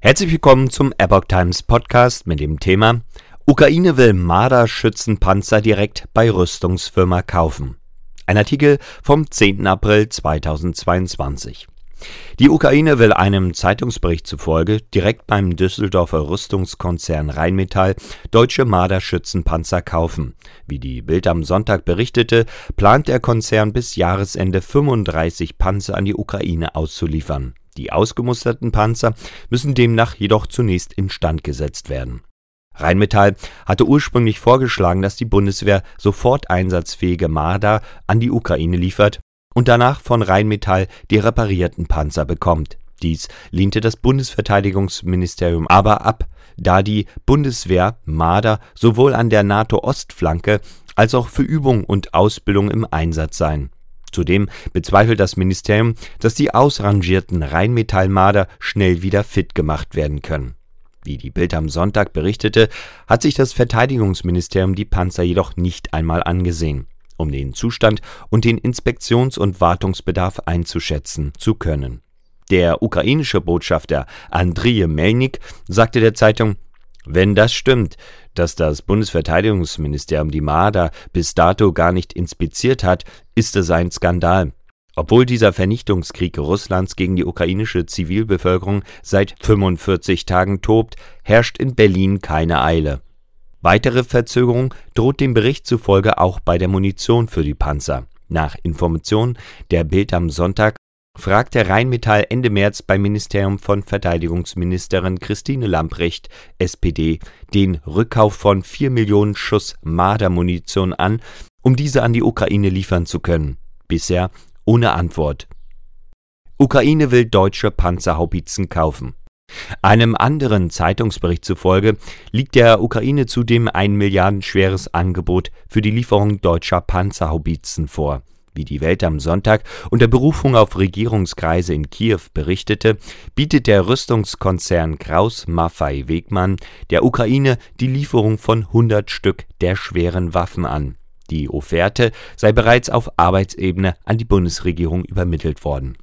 Herzlich willkommen zum Epoch Times Podcast mit dem Thema Ukraine will Marder-Schützenpanzer direkt bei Rüstungsfirma kaufen. Ein Artikel vom 10. April 2022. Die Ukraine will einem Zeitungsbericht zufolge direkt beim Düsseldorfer Rüstungskonzern Rheinmetall deutsche Marder-Schützenpanzer kaufen. Wie die Bild am Sonntag berichtete, plant der Konzern bis Jahresende 35 Panzer an die Ukraine auszuliefern. Die ausgemusterten Panzer müssen demnach jedoch zunächst instand gesetzt werden. Rheinmetall hatte ursprünglich vorgeschlagen, dass die Bundeswehr sofort einsatzfähige Marder an die Ukraine liefert und danach von Rheinmetall die reparierten Panzer bekommt. Dies lehnte das Bundesverteidigungsministerium aber ab, da die Bundeswehr Marder sowohl an der NATO-Ostflanke als auch für Übung und Ausbildung im Einsatz seien. Zudem bezweifelt das Ministerium, dass die ausrangierten Rheinmetallmarder schnell wieder fit gemacht werden können. Wie die Bild am Sonntag berichtete, hat sich das Verteidigungsministerium die Panzer jedoch nicht einmal angesehen, um den Zustand und den Inspektions- und Wartungsbedarf einzuschätzen zu können. Der ukrainische Botschafter Andriy Melnik sagte der Zeitung, wenn das stimmt, dass das Bundesverteidigungsministerium die Marder bis dato gar nicht inspiziert hat, ist es ein Skandal. Obwohl dieser Vernichtungskrieg Russlands gegen die ukrainische Zivilbevölkerung seit 45 Tagen tobt, herrscht in Berlin keine Eile. Weitere Verzögerung droht dem Bericht zufolge auch bei der Munition für die Panzer. Nach Informationen der Bild am Sonntag fragte Rheinmetall Ende März beim Ministerium von Verteidigungsministerin Christine Lamprecht (SPD) den Rückkauf von vier Millionen Schuss Marder-Munition an, um diese an die Ukraine liefern zu können. Bisher ohne Antwort. Ukraine will deutsche Panzerhaubitzen kaufen. Einem anderen Zeitungsbericht zufolge liegt der Ukraine zudem ein milliardenschweres Angebot für die Lieferung deutscher Panzerhaubitzen vor wie die Welt am Sonntag unter Berufung auf Regierungskreise in Kiew berichtete, bietet der Rüstungskonzern Kraus Maffei Wegmann der Ukraine die Lieferung von 100 Stück der schweren Waffen an. Die Offerte sei bereits auf Arbeitsebene an die Bundesregierung übermittelt worden.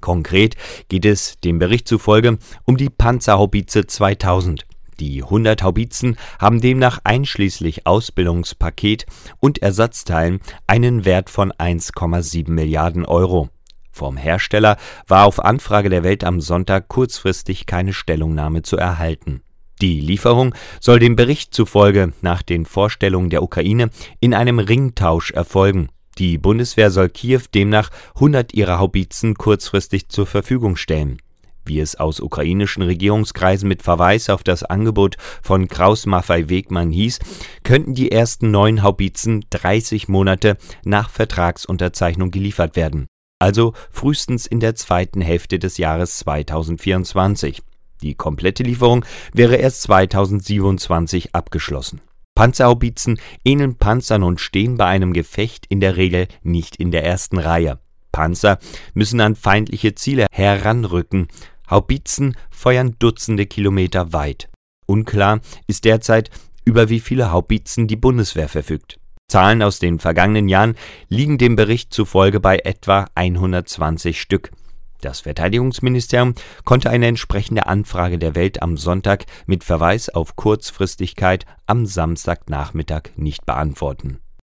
Konkret geht es dem Bericht zufolge um die Panzerhaubitze 2000 die 100 Haubitzen haben demnach einschließlich Ausbildungspaket und Ersatzteilen einen Wert von 1,7 Milliarden Euro. Vom Hersteller war auf Anfrage der Welt am Sonntag kurzfristig keine Stellungnahme zu erhalten. Die Lieferung soll dem Bericht zufolge nach den Vorstellungen der Ukraine in einem Ringtausch erfolgen. Die Bundeswehr soll Kiew demnach 100 ihrer Haubitzen kurzfristig zur Verfügung stellen wie es aus ukrainischen Regierungskreisen mit Verweis auf das Angebot von Kraus Maffei Wegmann hieß, könnten die ersten neun Haubitzen 30 Monate nach Vertragsunterzeichnung geliefert werden, also frühestens in der zweiten Hälfte des Jahres 2024. Die komplette Lieferung wäre erst 2027 abgeschlossen. Panzerhaubitzen ähneln Panzern und stehen bei einem Gefecht in der Regel nicht in der ersten Reihe. Panzer müssen an feindliche Ziele heranrücken, Haubitzen feuern Dutzende Kilometer weit. Unklar ist derzeit, über wie viele Haubitzen die Bundeswehr verfügt. Zahlen aus den vergangenen Jahren liegen dem Bericht zufolge bei etwa 120 Stück. Das Verteidigungsministerium konnte eine entsprechende Anfrage der Welt am Sonntag mit Verweis auf Kurzfristigkeit am Samstagnachmittag nicht beantworten